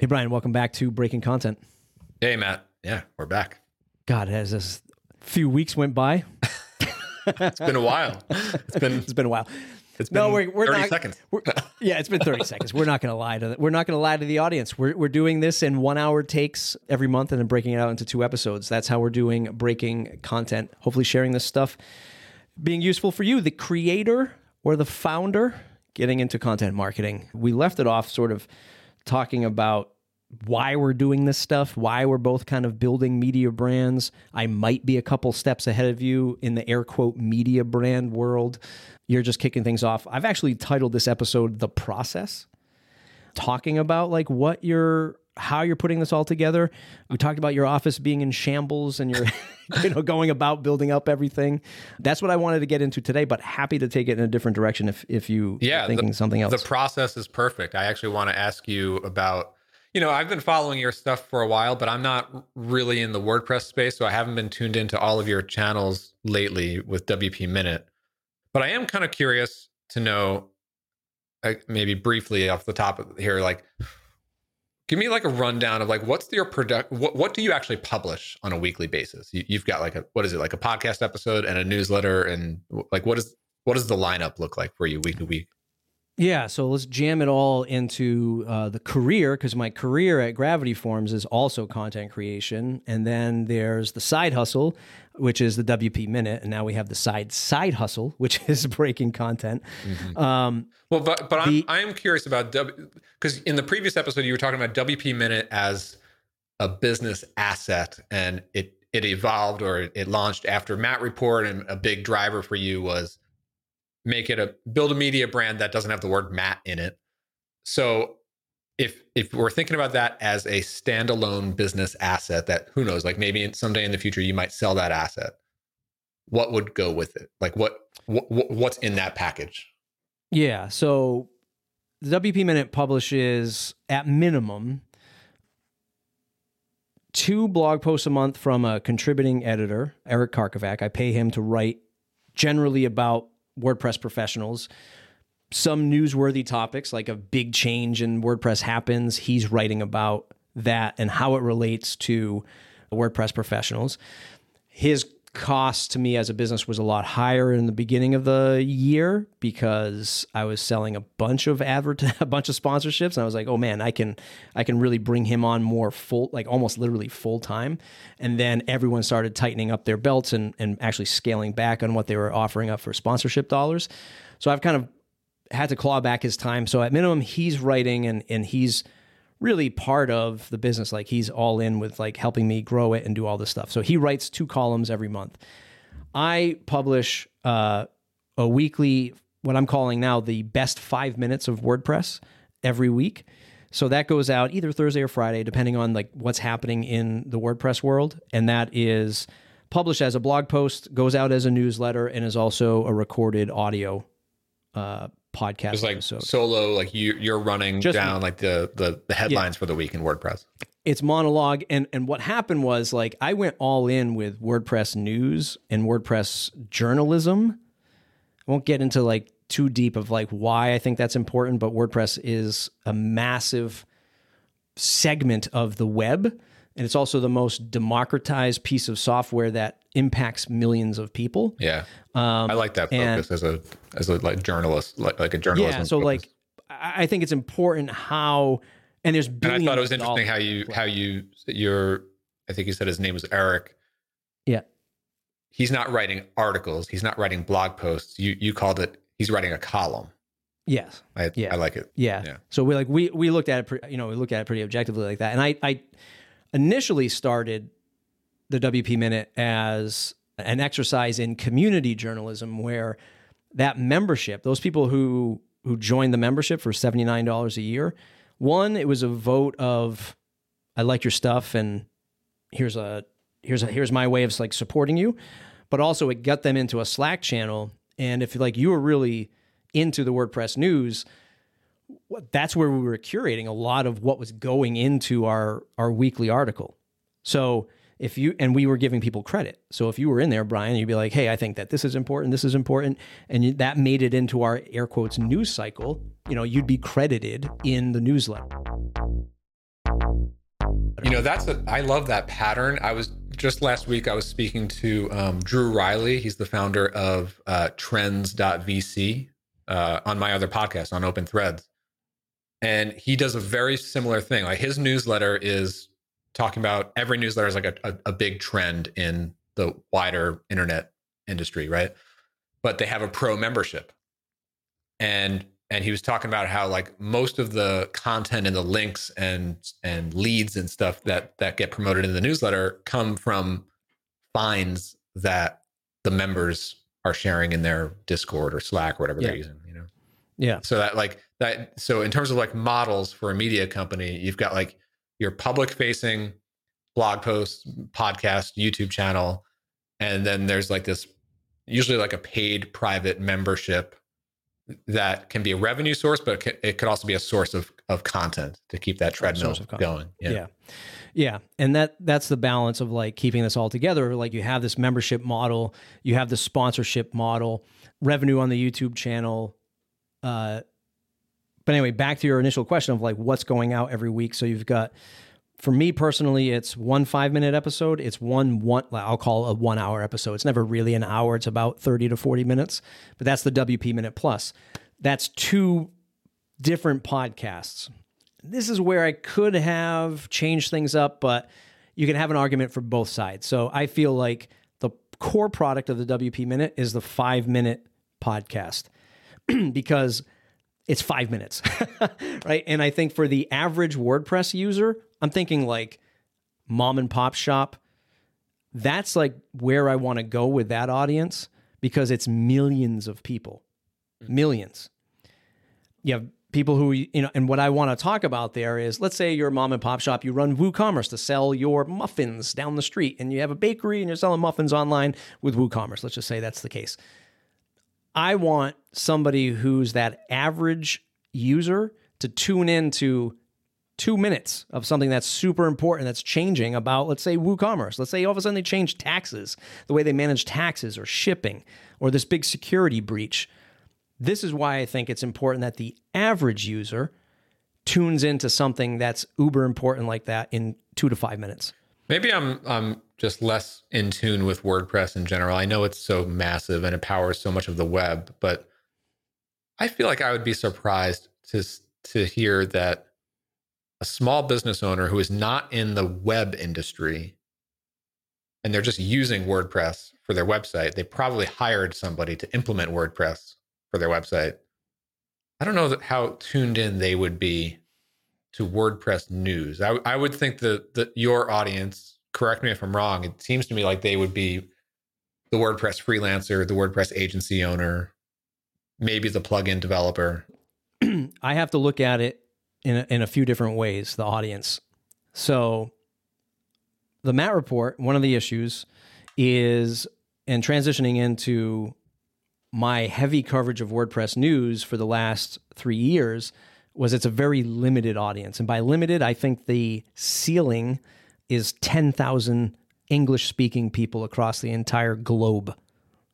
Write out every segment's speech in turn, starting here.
Hey, Brian, welcome back to Breaking Content. Hey, Matt. Yeah, we're back. God, as this few weeks went by, it's been a while. It's been it's been a while. It's been no, we're, we're 30 not, seconds. We're, yeah, it's been 30 seconds. We're not going to lie to the, we're not going to lie to the audience. We're, we're doing this in one hour takes every month and then breaking it out into two episodes. That's how we're doing breaking content. Hopefully, sharing this stuff being useful for you, the creator or the founder, getting into content marketing. We left it off sort of talking about why we're doing this stuff, why we're both kind of building media brands. I might be a couple steps ahead of you in the air quote media brand world. You're just kicking things off. I've actually titled this episode The Process, talking about like what you're how you're putting this all together. We talked about your office being in shambles and you're you know going about building up everything. That's what I wanted to get into today, but happy to take it in a different direction if if you yeah, thinking the, something else. The process is perfect. I actually want to ask you about you know, I've been following your stuff for a while, but I'm not really in the WordPress space, so I haven't been tuned into all of your channels lately with WP Minute. But I am kind of curious to know, maybe briefly off the top of here, like give me like a rundown of like what's your product what, what do you actually publish on a weekly basis you, have got like a what is it like a podcast episode and a newsletter and like what is what does the lineup look like for you week to week yeah, so let's jam it all into uh, the career because my career at Gravity Forms is also content creation, and then there's the side hustle, which is the WP Minute, and now we have the side side hustle, which is breaking content. Mm-hmm. Um, well, but but the, I'm I'm curious about W because in the previous episode you were talking about WP Minute as a business asset, and it it evolved or it launched after Matt Report, and a big driver for you was make it a build a media brand that doesn't have the word Matt in it. So if if we're thinking about that as a standalone business asset that who knows like maybe someday in the future you might sell that asset what would go with it? Like what, what what's in that package? Yeah so the wp minute publishes at minimum two blog posts a month from a contributing editor eric karkovack. I pay him to write generally about WordPress professionals. Some newsworthy topics, like a big change in WordPress happens, he's writing about that and how it relates to WordPress professionals. His cost to me as a business was a lot higher in the beginning of the year because I was selling a bunch of advert a bunch of sponsorships and I was like, "Oh man, I can I can really bring him on more full like almost literally full time." And then everyone started tightening up their belts and and actually scaling back on what they were offering up for sponsorship dollars. So I've kind of had to claw back his time. So at minimum he's writing and and he's really part of the business. Like he's all in with like helping me grow it and do all this stuff. So he writes two columns every month. I publish uh, a weekly, what I'm calling now the best five minutes of WordPress every week. So that goes out either Thursday or Friday, depending on like what's happening in the WordPress world, and that is published as a blog post, goes out as a newsletter, and is also a recorded audio uh, podcast it's like episode. solo like you you're running Just down like the the, the headlines yeah. for the week in wordpress it's monologue and and what happened was like i went all in with wordpress news and wordpress journalism i won't get into like too deep of like why i think that's important but wordpress is a massive segment of the web and it's also the most democratized piece of software that impacts millions of people. Yeah, um, I like that focus as a as a like journalist, like like a journalist. Yeah, so focus. like I think it's important how and there's and I thought it was interesting how you how you your I think you said his name was Eric. Yeah, he's not writing articles. He's not writing blog posts. You you called it. He's writing a column. Yes. I, yeah. I like it. Yeah. yeah. So we like we we looked at it. You know, we looked at it pretty objectively like that. And I I initially started the WP Minute as an exercise in community journalism where that membership, those people who who joined the membership for $79 a year, one, it was a vote of I like your stuff and here's a here's a here's my way of like supporting you. But also it got them into a Slack channel. And if like you were really into the WordPress news, that's where we were curating a lot of what was going into our our weekly article. So if you and we were giving people credit. So if you were in there, Brian, you'd be like, "Hey, I think that this is important. This is important," and that made it into our air quotes news cycle. You know, you'd be credited in the newsletter. You know, that's a, I love that pattern. I was just last week, I was speaking to um, Dru Riley. He's the founder of uh, trends.vc uh, on my other podcast on Open Threads. And he does a very similar thing. Like his newsletter is talking about every newsletter is like a, a, a big trend in the wider internet industry, right? But they have a pro membership. And and he was talking about how like most of the content and the links and and leads and stuff that that get promoted in the newsletter come from finds that the members are sharing in their discord or slack or whatever yeah. they're using you know yeah so that like that so in terms of like models for a media company you've got like your public facing blog post, podcast youtube channel and then there's like this usually like a paid private membership that can be a revenue source, but it could also be a source of, of content to keep that treadmill going. Yeah. yeah. Yeah. And that that's the balance of like keeping this all together. Like you have this membership model, you have the sponsorship model, revenue on the YouTube channel. Uh but anyway, back to your initial question of like what's going out every week. So you've got for me personally, it's one five minute episode. It's one one I'll call a one hour episode. It's never really an hour. It's about thirty to forty minutes, but that's the WP Minute Plus. That's two different podcasts. This is where I could have changed things up, but you can have an argument for both sides. So I feel like the core product of the WP Minute is the five minute podcast because it's five minutes, right? And I think for the average WordPress user, I'm thinking like mom and pop shop. That's like where I want to go with that audience because it's millions of people, mm. millions. You have people who, you know, and what I want to talk about there is let's say you're a mom and pop shop, you run WooCommerce to sell your muffins down the street, and you have a bakery and you're selling muffins online with WooCommerce. Let's just say that's the case. I want somebody who's that average user to tune in to two minutes of something that's super important that's changing about, let's say, WooCommerce. Let's say all of a sudden they change taxes, the way they manage taxes or shipping, or this big security breach. This is why I think it's important that the average user tunes into something that's uber important like that in two to five minutes. Maybe I'm I'm just less in tune with WordPress in general. I know it's so massive and it powers so much of the web, but I feel like I would be surprised to to hear that a small business owner who is not in the web industry and they're just using WordPress for their website, they probably hired somebody to implement WordPress for their website. I don't know how tuned in they would be to WordPress news. I, I would think that, that your audience, correct me if I'm wrong, it seems to me like they would be the WordPress freelancer, the WordPress agency owner, maybe the plugin developer. I have to look at it in a, in a few different ways, the audience. So, the Matt report, one of the issues is, and transitioning into my heavy coverage of WordPress news for the last three years, was it's a very limited audience. And by limited, I think the ceiling is 10,000 English speaking people across the entire globe.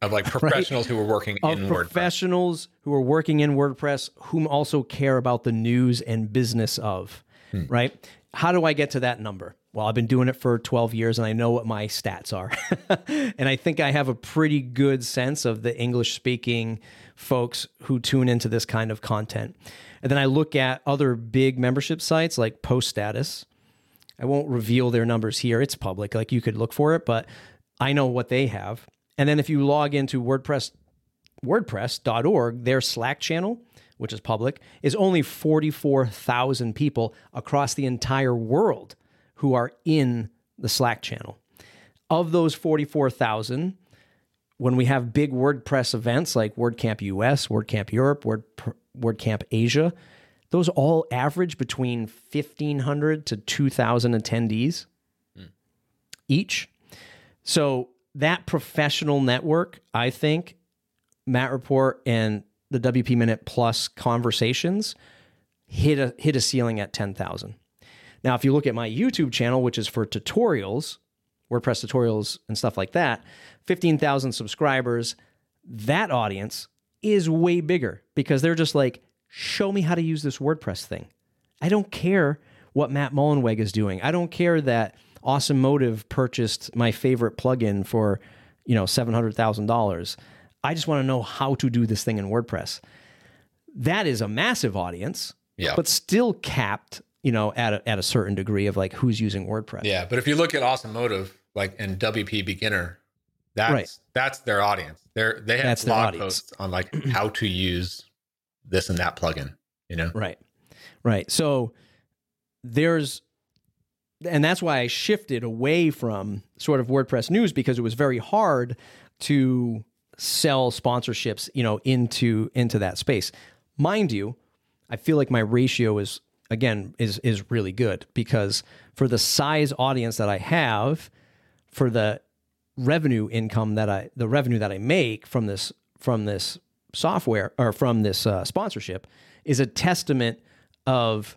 Of like professionals right? who are working of in professionals WordPress. who are working in WordPress, whom also care about the news and business of, hmm. right? How do I get to that number? Well, I've been doing it for 12 years and I know what my stats are. and I think I have a pretty good sense of the English speaking folks who tune into this kind of content. And then I look at other big membership sites like Post Status. I won't reveal their numbers here. It's public. Like you could look for it, but I know what they have. And then if you log into WordPress wordpress.org, their Slack channel, which is public, is only 44,000 people across the entire world who are in the Slack channel. Of those 44,000, when we have big WordPress events like WordCamp US, WordCamp Europe, Word, WordCamp Asia, those all average between 1,500 to 2,000 attendees mm. each. So that professional network, I think, Matt Report and the WP Minute Plus conversations hit a hit a ceiling at 10,000. Now, if you look at my YouTube channel, which is for tutorials, WordPress tutorials and stuff like that, 15,000 subscribers, that audience is way bigger because they're just like, show me how to use this WordPress thing. I don't care what Matt Mullenweg is doing. I don't care that Awesome Motive purchased my favorite plugin for, you know, $700,000. I just want to know how to do this thing in WordPress. That is a massive audience, Yeah. but still capped, you know, at a, at a certain degree of like who's using WordPress. Yeah, but if you look at Awesome Motive, like and WP Beginner, that's Right. that's their audience. They're they have That's blog posts on like how to use this and that plugin. You know, Right. Right. So there's and that's why I shifted away from sort of WordPress news because it was very hard to sell sponsorships, you know, into into that space. Mind you, I feel like my ratio is again is is really good because for the size audience that I have, for the revenue income that I the revenue that I make from this from this software or from this uh, sponsorship is a testament of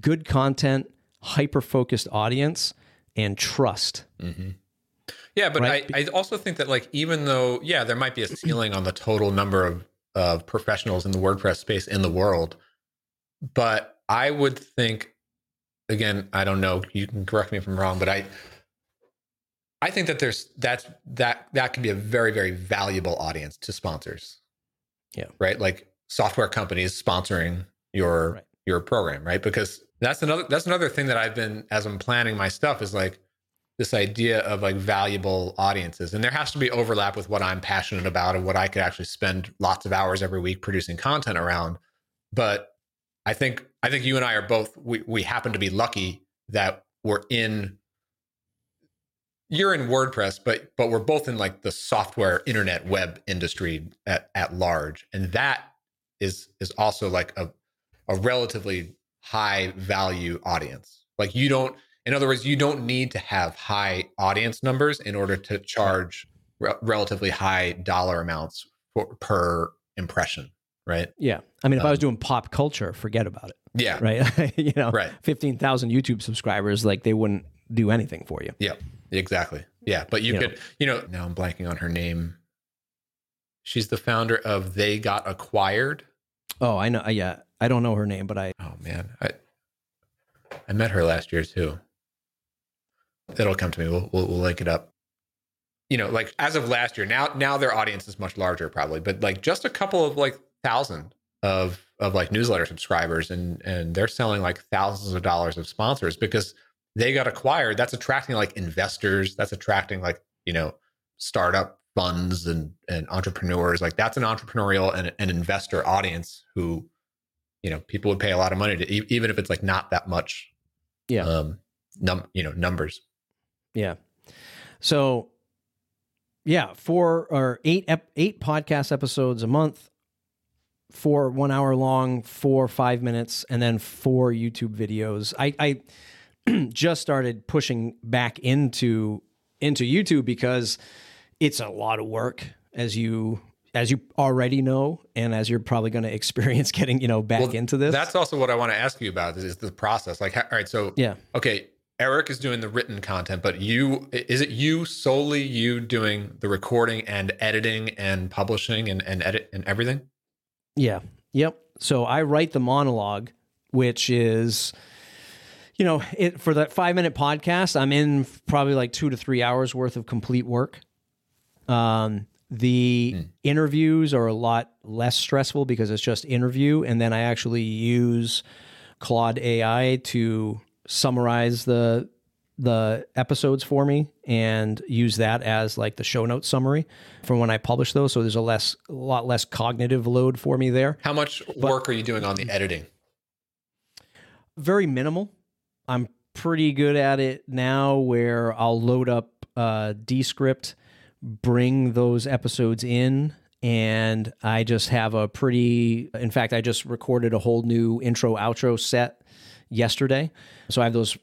good content, hyper focused audience, and trust. yeah, but Right. I I also think that like even though yeah there might be a ceiling on the total number of of professionals in the WordPress space in the world, but I would think again I don't know you can correct me if I'm wrong, but I I think that there's that's that that can be a very very valuable audience to sponsors. Yeah. Right? Like software companies sponsoring your Right. your program, right? Because that's another that's another thing that I've been as I'm planning my stuff is like this idea of like valuable audiences and there has to be overlap with what I'm passionate about and what I could actually spend lots of hours every week producing content around. But I think I think you and I are both we we happen to be lucky that we're in you're in WordPress, but but we're both in like the software internet web industry at, at large. And that is is also like a a relatively high value audience. Like you don't in other words, you don't need to have high audience numbers in order to charge re- relatively high dollar amounts for, per impression, right? Yeah. I mean, if I was doing pop culture, forget about it. Yeah. Right. you know, Right. 15,000 YouTube subscribers, like they wouldn't do anything for you. Yeah, exactly. Yeah, but you You could, you know, now I'm blanking on her name. She's the founder of They Got Acquired. Oh, I know. uh, Yeah. I don't know her name, but I, Oh man, I I met her last year too. It'll come to me. We'll, we'll we'll link it up. You know, like as of last year, now now their audience is much larger probably, but like just a couple of like thousand of of like newsletter subscribers, and and they're selling like thousands of dollars of sponsors because they got acquired. That's attracting like investors. That's attracting like you know startup funds and and entrepreneurs. Like that's an entrepreneurial and an investor audience who you know people would pay a lot of money to even if it's like not that much Yeah. um num you know numbers Yeah. So, yeah, four or eight ep- eight podcast episodes a month, four one hour long, four five minutes, and then four YouTube videos. I I just started pushing back into into YouTube because it's a lot of work, as you as you already know, and as you're probably going to experience getting you know back Well, into this. that's also what i want to ask you about is, is the process like all right so yeah. okay eric is doing the written content but you is it you solely you doing the recording and editing and publishing and, and edit and everything Yeah. Yep. So I write the monologue, which is, you know, it for that five minute podcast. I'm in probably like two to three hours worth of complete work. Um, the interviews are a lot less stressful because it's just interview, and then I actually use Claude AI to summarize the the episodes for me and use that as like the show notes summary from when I publish those. So there's a less, a lot less cognitive load for me there. how much work are you doing on the editing Very minimal. I'm pretty good at it now where I'll load up uh, Descript, bring those episodes in, and I just have a pretty, in fact, I just recorded a whole new intro outro set yesterday. So I have those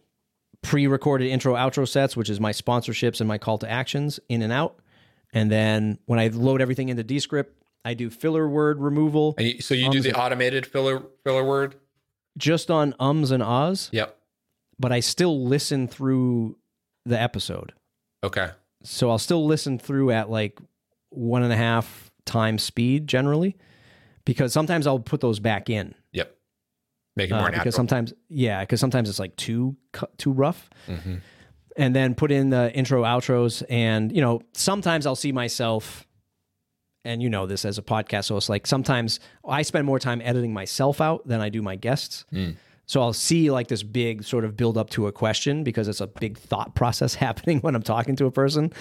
pre recorded intro outro sets, which is my sponsorships and my call to actions in and out. And then when I load everything into Descript, I do filler word removal and you, so you do the automated filler filler word just on ums and ahs. yep but I still listen through the episode. okay So I'll still listen through at like one and a half times speed generally, because sometimes I'll put those back in. Make it more uh, natural. Because sometimes, yeah, because sometimes it's like too too rough. Mm-hmm. And then put in the intro outros, and you know, sometimes I'll see myself, and you know this as a podcast host. Like sometimes I spend more time editing myself out than I do my guests. Mm. So I'll see like this big sort of build up to a question because it's a big thought process happening when I'm talking to a person.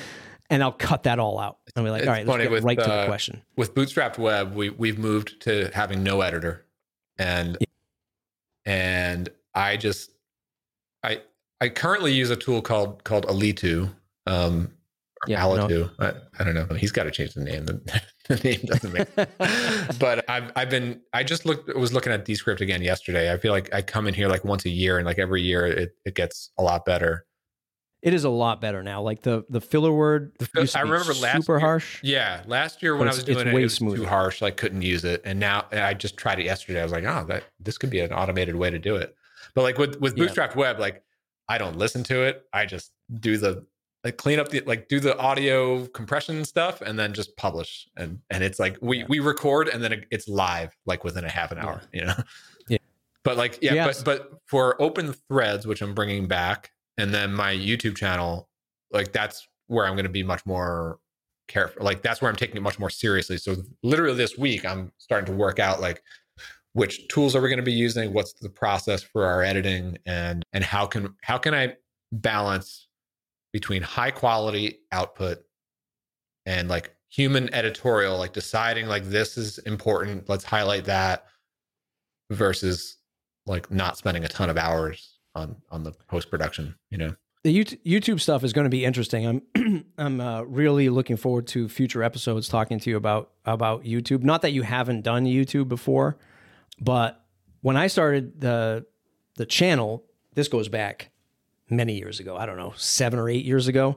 And I'll cut that all out. And be like, it's all right, let's get with, right uh, to the uh, question. With Bootstrapped Web, we we've moved to having no editor. And yeah. And I just I I currently use a tool called called Alitu. Um yeah, Alitu. No. I, I, don't know. He's got to change the name. the name doesn't make. but I've I've been I just looked was looking at Descript again yesterday. I feel like I come in here like once a year, and like every year it it gets a lot better. It is a lot better now. Like the the filler word. The, I remember last super year, harsh. Yeah, last year when I was doing it, it was smoother. too harsh. Like couldn't use it, and now I just tried it yesterday. I was like, oh, that this could be an automated way to do it. But like with with Bootstrap yeah. Web, like I don't listen to it. I just do the like clean up the like do the audio compression stuff and then just publish and and it's like we yeah. we record and then it's live like within a half an hour yeah. you know yeah but like yeah yes. but but for open threads which i'm bringing back and then my youtube channel like that's where i'm going to be much more careful like that's where i'm taking it much more seriously. So literally this week i'm starting to work out like which tools are we going to be using? What's the process for our editing? And and how can how can i balance between high quality output and like human editorial, like deciding like this is important, let's highlight that versus like not spending a ton of hours on on the post production, you know. The YouTube stuff is going to be interesting. I'm I'm uh, really looking forward to future episodes talking to you about about YouTube. Not that you haven't done YouTube before, but when I started the the channel, this goes back many years ago. I don't know, seven or eight years ago.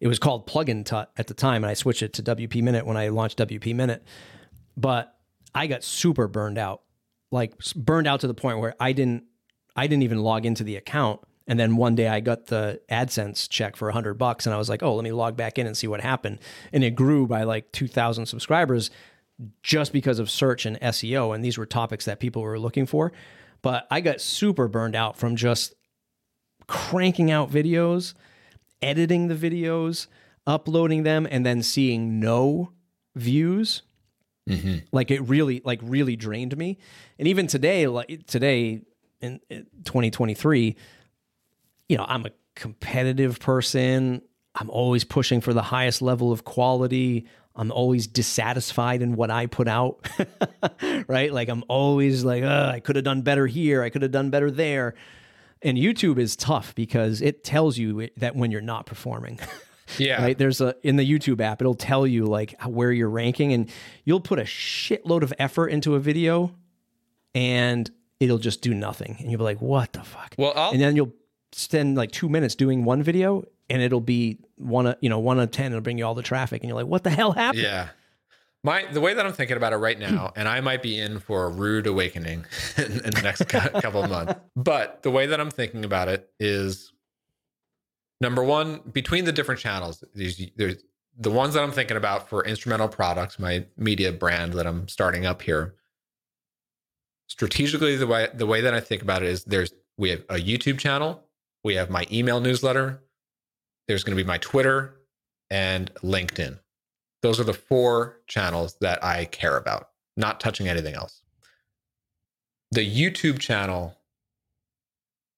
It was called Plugin Tut at the time, and I switched it to WP Minute when I launched WP Minute. But I got super burned out, like burned out to the point where I didn't, I didn't even log into the account. And then one day I got the AdSense check for a hundred bucks, and I was like, "Oh, let me log back in and see what happened." And it grew by like two thousand subscribers, just because of search and SEO, and these were topics that people were looking for. But I got super burned out from just cranking out videos, editing the videos, uploading them, and then seeing no views. Mm-hmm. Like it really, like really drained me. And even today, like today in 2023, you know, I'm a competitive person. I'm always pushing for the highest level of quality. I'm always dissatisfied in what I put out, right? Like I'm always like, I could have done better here. I could have done better there. And YouTube is tough because it tells you that when you're not performing. Yeah. Right. There's a in the YouTube app, it'll tell you like where you're ranking, and you'll put a shitload of effort into a video, and it'll just do nothing, and you'll be like, "What the fuck?" Well, I'll- and then you'll spend like two minutes doing one video, and it'll be one, you know, one of ten. It'll bring you all the traffic, and you're like, "What the hell happened?" Yeah. My the way that I'm thinking about it right now, and I might be in for a rude awakening in, in the next couple of months. But the way that I'm thinking about it is number one, between the different channels, there's, there's the ones that I'm thinking about for instrumental products, my media brand that I'm starting up here. Strategically, the way the way that I think about it is there's we have a YouTube channel, we have my email newsletter, there's going to be my Twitter and LinkedIn. Those are the four channels that I care about, not touching anything else. The YouTube channel,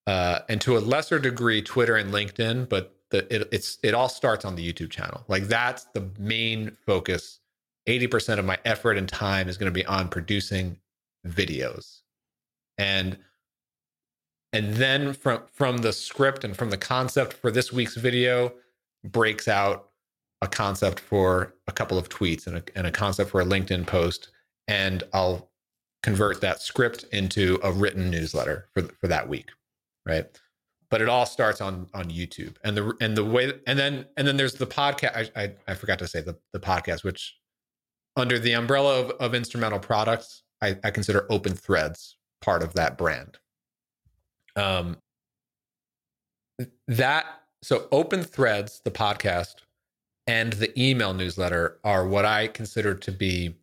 uh, and to a lesser degree, Twitter and LinkedIn, but the, it, it's it all starts on the YouTube channel. Like that's the main focus. 80% of my effort and time is going to be on producing videos. And and then from from the script and from the concept for this week's video breaks out a concept for a couple of tweets and a, and a concept for a LinkedIn post, and I'll convert that script into a written newsletter for for that week, right? But it all starts on on YouTube, and the and the way and then and then there's the podcast. I I, I forgot to say the the podcast, which under the umbrella of, of instrumental products, I, I consider Open Threads part of that brand. Um, that so Open Threads, the podcast, and the email newsletter are what I consider to be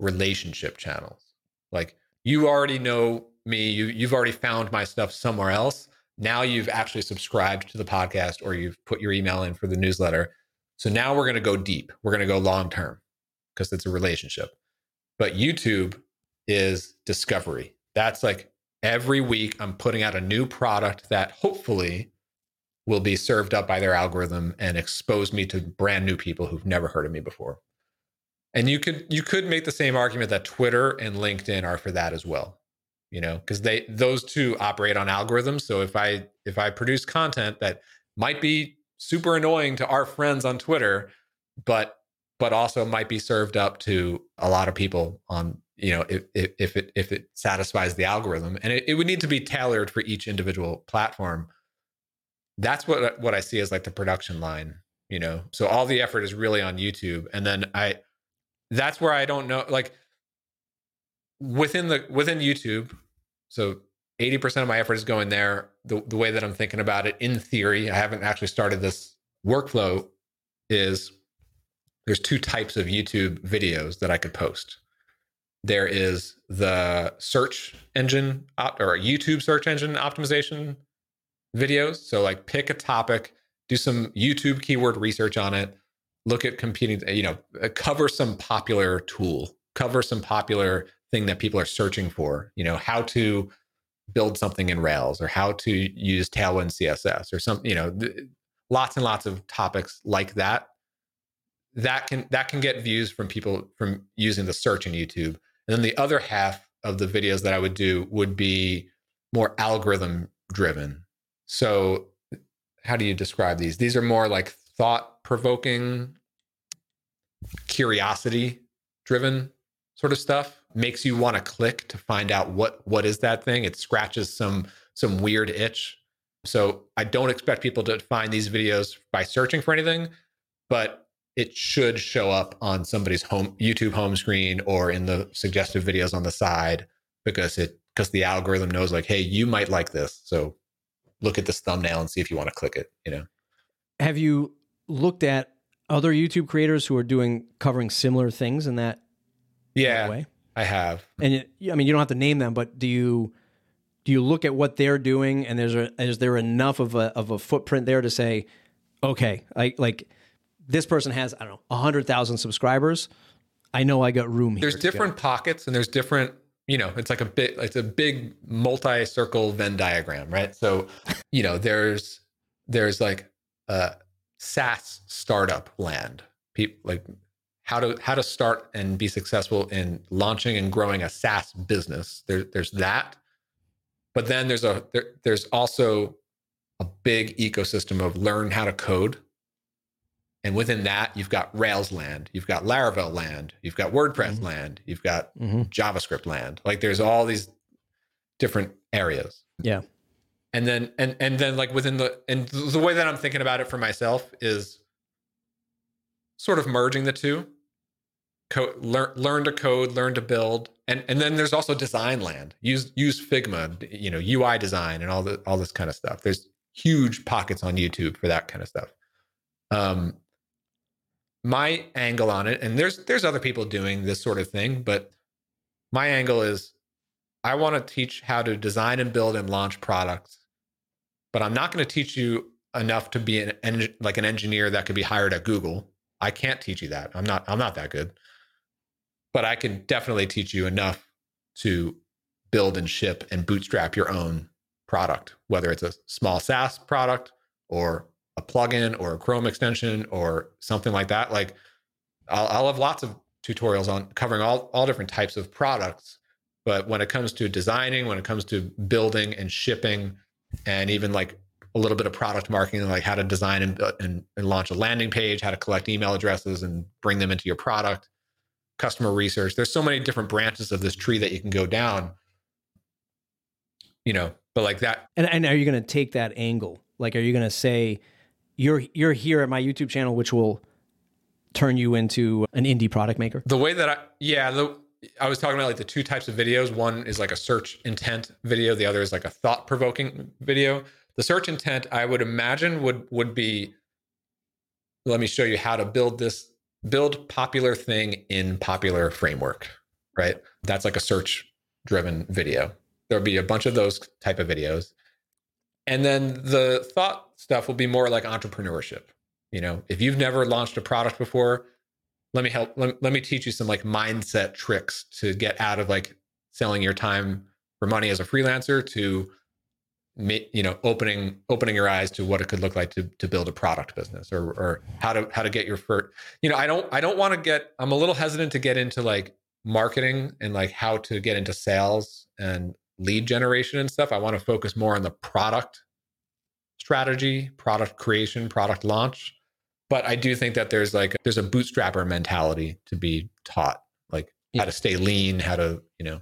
relationship channels. Like you already know me, you you've already found my stuff somewhere else. Now you've actually subscribed to the podcast or you've put your email in for the newsletter. So now we're going to go deep. We're going to go long term because it's a relationship. But YouTube is discovery. That's like every week I'm putting out a new product that hopefully will be served up by their algorithm and expose me to brand new people who've never heard of me before. And you could you could make the same argument that Twitter and LinkedIn are for that as well. You know, because they those two operate on algorithms. So if I if I produce content that might be super annoying to our friends on Twitter, but but also might be served up to a lot of people on you know if, if it if it satisfies the algorithm and it, it would need to be tailored for each individual platform. That's what what i see as like the production line you know? So all the effort is really on youtube and then i that's where i don't know like within the within youtube so 80% of my effort is going there. The, the way that i'm thinking about it in theory i haven't actually started this workflow is there's two types of youtube videos that i could post there is the search engine op- or YouTube search engine optimization videos. So like pick a topic, do some YouTube keyword research on it, look at competing, you know, uh, cover some popular tool, cover some popular thing that people are searching for, you know, how to build something in Rails or how to use Tailwind CSS or some, you know, th- lots and lots of topics like that. That can that can get views from people from using the search in YouTube and then the other half of the videos that I would do would be more algorithm driven. So, how do you describe these? These are more like thought provoking, curiosity driven sort of stuff. Makes you want to click to find out what what is that thing. It scratches some some weird itch. So I don't expect people to find these videos by searching for anything, but it should show up on somebody's home YouTube home screen or in the suggestive videos on the side because it because the algorithm knows like, hey, you might like this. So look at this thumbnail and see if you want to click it, you know. Have you looked at other YouTube creators who are doing covering similar things in that yeah, way? I have. And it, I mean, you don't have to name them, but do you do you look at what they're doing and there's a, is there enough of a of a footprint there to say, okay, I like this person has, I don't know, 100,000 subscribers. I know I got room There's different pockets and there's different, you know, it's like a bit, it's a big multi-circle Venn diagram, right? So, you know, there's, there's like a SaaS startup land, people like how to, how to start and be successful in launching and growing a SaaS business. There, there's that. But then there's a, there, there's also a big ecosystem of learn how to code and within that, you've got Rails land, you've got Laravel land, you've got WordPress mm-hmm. land, you've got mm-hmm. JavaScript land. Like there's all these different areas. Yeah. And then and and then like within the and the way that I'm thinking about it for myself is sort of merging the two. Code, learn learn to code, learn to build, and and then there's also design land. Use use Figma, you know, UI design and all the all this kind of stuff. There's huge pockets on YouTube for that kind of stuff. Um, my angle on it, and there's there's other people doing this sort of thing, but my angle is I want to teach how to design and build and launch products, but I'm not going to teach you enough to be an like an engineer that could be hired at Google. I can't teach you that. I'm not I'm not that good. But I can definitely teach you enough to build and ship and bootstrap your own product, whether it's a small SaaS product or a plugin or a Chrome extension or something like that, like I'll, I'll have lots of tutorials on covering all, all different types of products. But when it comes to designing, when it comes to building and shipping, and even like a little bit of product marketing, like how to design and, uh, and, and launch a landing page, how to collect email addresses and bring them into your product, customer research. There's so many different branches of this tree that you can go down. You know, but like that. And, and are you going to take that angle? Like, are you going to say, you're you're here at my YouTube channel, which will turn you into an indie product maker. The way that I yeah, the I was talking about like the two types of videos. One is like a search intent video. The other is like a thought provoking video. The search intent, I would imagine, would would be. Let me show you how to build this build popular thing in popular framework. Right, that's like a search driven video. there'll be a bunch of those type of videos. And then the thought stuff will be more like entrepreneurship. You know, if you've never launched a product before, let me help let, let me teach you some like mindset tricks to get out of like selling your time for money as a freelancer to you know opening opening your eyes to what it could look like to to build a product business or or how to how to get your first you know i don't i don't want to get i'm a little hesitant to get into like marketing and like how to get into sales and lead generation and stuff i want to focus more on the product strategy product creation product launch but i do think that there's like there's a bootstrapper mentality to be taught like yeah. how to stay lean how to you know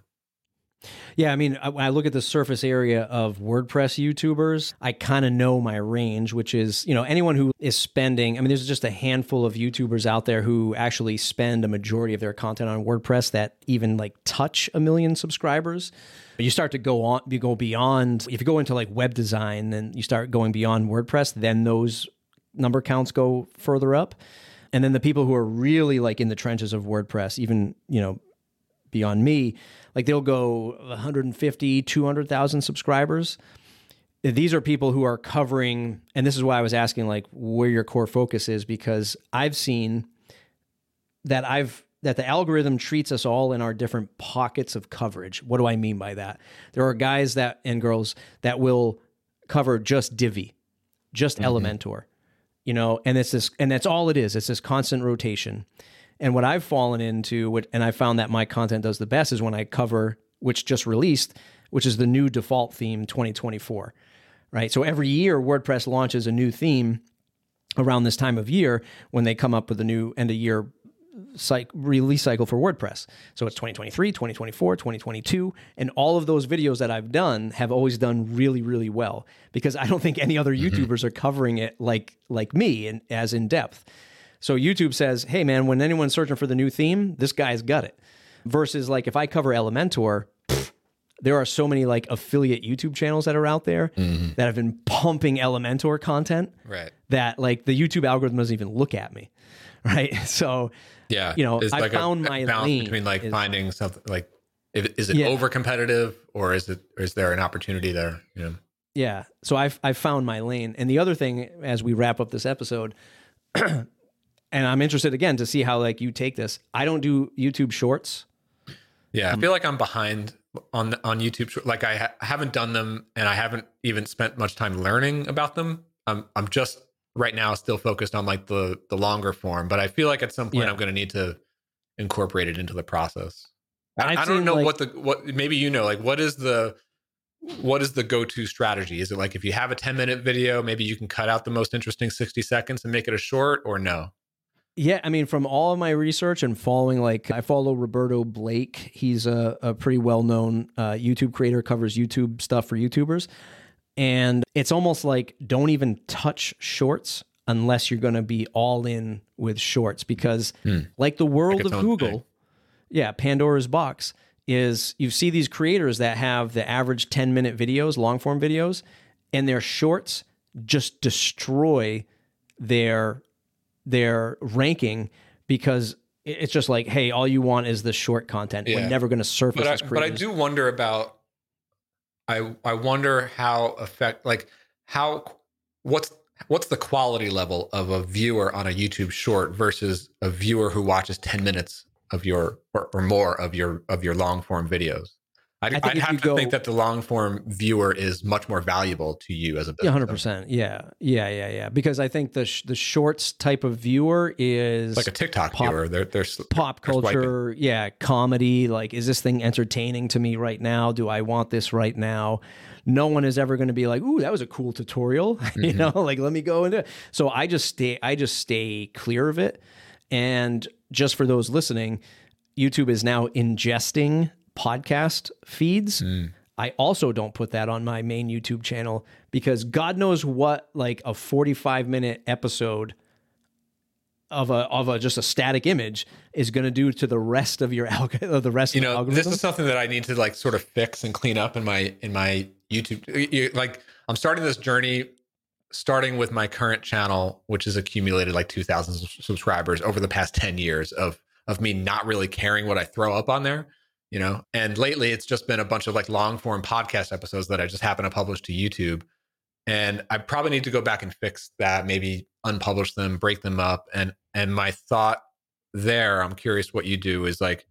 yeah, I mean, when I look at the surface area of WordPress YouTubers, I kind of know my range, which is, you know, anyone who is spending, I mean, there's just a handful of YouTubers out there who actually spend a majority of their content on WordPress that even like touch a million subscribers. You start to go on, you go beyond, if you go into like web design, then you start going beyond WordPress, then those number counts go further up. And then the people who are really like in the trenches of WordPress, even, you know, beyond me, like they'll go 150, 200,000 subscribers. These are people who are covering, and this is why I was asking like where your core focus is because I've seen that I've that the algorithm treats us all in our different pockets of coverage. What do I mean by that? There are guys that and girls that will cover just Divi, just mm-hmm. Elementor, you know, and it's this and that's all it is. It's this constant rotation. And what I've fallen into, and I found that my content does the best, is when I cover, which just released, which is the new default theme 2024. Right. So every year, WordPress launches a new theme around this time of year when they come up with a new end of year cycle, release cycle for WordPress. So it's 2023, 2024, 2022. And all of those videos that I've done have always done really, really well because I don't think any other mm-hmm. YouTubers are covering it like like me and as in depth. So YouTube says, hey, man, when anyone's searching for the new theme, this guy's got it. Versus like if I cover Elementor, pff, there are so many like affiliate YouTube channels that are out there mm-hmm. that have been pumping Elementor content. Right. That like the YouTube algorithm doesn't even look at me. Right. So yeah, you know, it's I like found a, my balance lane between like is, finding something like is it yeah. over competitive or is it or is there an opportunity there? You know? Yeah. So I've I've found my lane. And the other thing as we wrap up this episode and I'm interested again to see how like you take this. I don't do YouTube Shorts. Yeah, I feel like I'm behind on on YouTube. Like I ha- haven't done them, and I haven't even spent much time learning about them. I'm I'm just right now still focused on like the the longer form, but I feel like at some point yeah. I'm going to need to incorporate it into the process. I, I don't know like, what the what maybe you know like what is the what is the go-to strategy? Is it like if you have a 10 minute video, maybe you can cut out the most interesting 60 seconds and make it a short or no? Yeah, I mean, from all of my research and following, like, I follow Roberto Blake. He's a, a pretty well known uh, YouTube creator, covers YouTube stuff for YouTubers. And it's almost like don't even touch shorts unless you're going to be all in with shorts because, hmm. like the world of Google, thing. yeah, Pandora's box is you see these creators that have the average 10 minute videos, long form videos, and their shorts just destroy their their ranking because it's just like, hey, all you want is the short content. Yeah. We're never going to surface. But I, but I do wonder about. I I wonder how affect like how what's what's the quality level of a viewer on a YouTube short versus a viewer who watches 10 minutes of your or, or more of your of your long form videos I'd, I'd have to go, think that the long form viewer is much more valuable to you as a business. Hundred percent. Yeah, yeah, yeah, yeah. Because I think the sh- the shorts type of viewer is like a TikTok pop, viewer. They're, they're pop they're culture. Swiping. Yeah, comedy. Like, is this thing entertaining to me right now? Do I want this right now? No one is ever going to be like, "Ooh, that was a cool tutorial." Mm-hmm. you know, like let me go into. It. So I just stay. I just stay clear of it. And just for those listening, YouTube is now ingesting podcast feeds. Mm. I also don't put that on my main YouTube channel because God knows what like a 45 minute episode of a of a just a static image is going to do to the rest of your alg- the rest you of know algorithm. this is something that I need to like sort of fix and clean up in my in my YouTube like I'm starting this journey starting with my current channel which has accumulated like 2000 subscribers over the past 10 years of of me not really caring what I throw up on there you know. And lately, it's just been a bunch of like long form podcast episodes that I just happen to publish to YouTube. And I probably need to go back and fix that, maybe unpublish them, break them up. And and my thought there, I'm curious what you do is like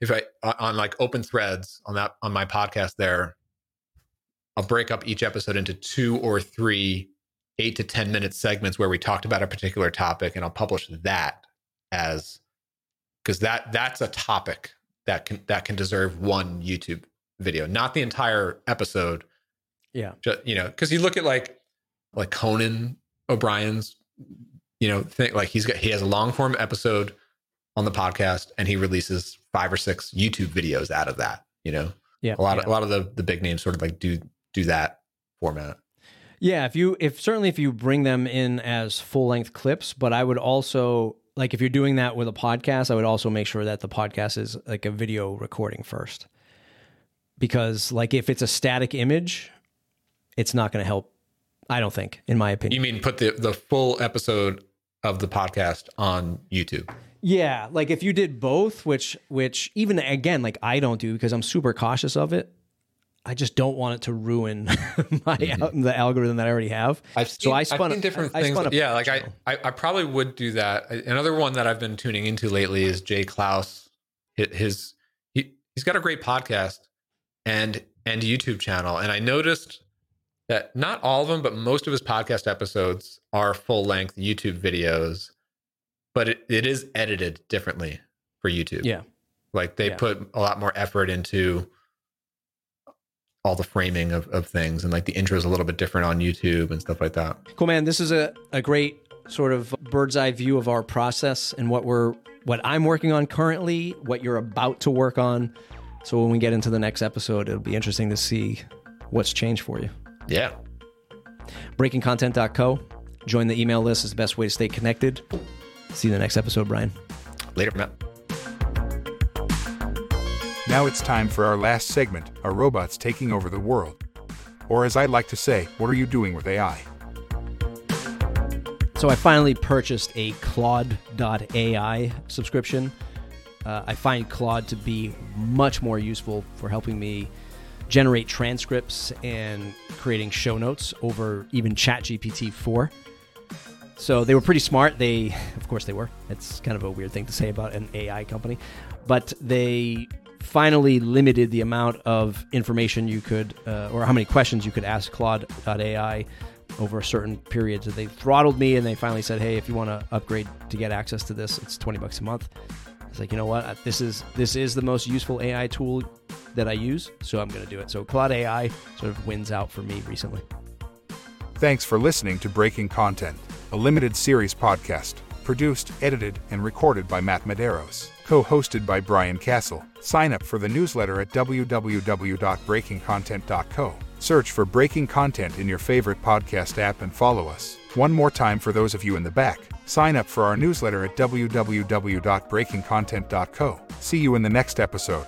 if I on like open threads on that on my podcast there, I'll break up each episode into two or three eight to 10 minute segments where we talked about a particular topic and I'll publish that as because that that's a topic that can that can deserve one YouTube video, not the entire episode. Yeah. Just, you know, because you look at like like Conan O'Brien's, you know, thing like he's got he has a long form episode on the podcast and he releases five or six YouTube videos out of that, you know. Yeah. A lot yeah. of a lot of the the big names sort of like do do that format. Yeah, if you if certainly if you bring them in as full length clips, but I would also like if you're doing that with a podcast, I would also make sure that the podcast is like a video recording first. Because like if it's a static image, it's not going to help I don't think in my opinion. You mean put the the full episode of the podcast on YouTube? Yeah, like if you did both, which which even again like I don't do because I'm super cautious of it. I just don't want it to ruin my mm-hmm. the algorithm that I already have. I've seen, so I spun I've different I, things. I yeah, like I, I, I probably would do that. Another one that I've been tuning into lately is Jay Clouse. His he he's got a great podcast and and YouTube channel, and I noticed that not all of them, but most of his podcast episodes are full length YouTube videos, but it, it is edited differently for YouTube. Yeah, like they yeah. put a lot more effort into all the framing of, of things and like the intro is a little bit different on YouTube and stuff like that. Cool, man. This is a, a great sort of bird's eye view of our process and what we're what I'm working on currently, what you're about to work on. So when we get into the next episode, it'll be interesting to see what's changed for you. Yeah. Breakingcontent.co. Join the email list is the best way to stay connected. See you in the next episode, Brian. Later, Matt. Now it's time for our last segment Are robots taking over the world? Or, as I like to say, what are you doing with AI? So, I finally purchased a Claude.ai subscription. Uh, I find Claude to be much more useful for helping me generate transcripts and creating show notes over even ChatGPT 4. So they were pretty smart. They, of course, they were. It's kind of a weird thing to say about an AI company, but they finally limited the amount of information you could, uh, or how many questions you could ask Claude.ai over a certain period. So they throttled me and they finally said, hey, if you want to upgrade to get access to this, it's 20 bucks a month. It's like, you know what? This is this is the most useful AI tool that I use, so I'm going to do it. So Claude AI sort of wins out for me recently. Thanks for listening to Breaking Content, a limited series podcast produced, edited, and recorded by Matt Medeiros, co hosted by Brian Casel. Sign up for the newsletter at www.breakingcontent.co. Search for Breaking Content in your favorite podcast app and follow us. One more time for those of you in the back. Sign up for our newsletter at www.breakingcontent.co. See you in the next episode.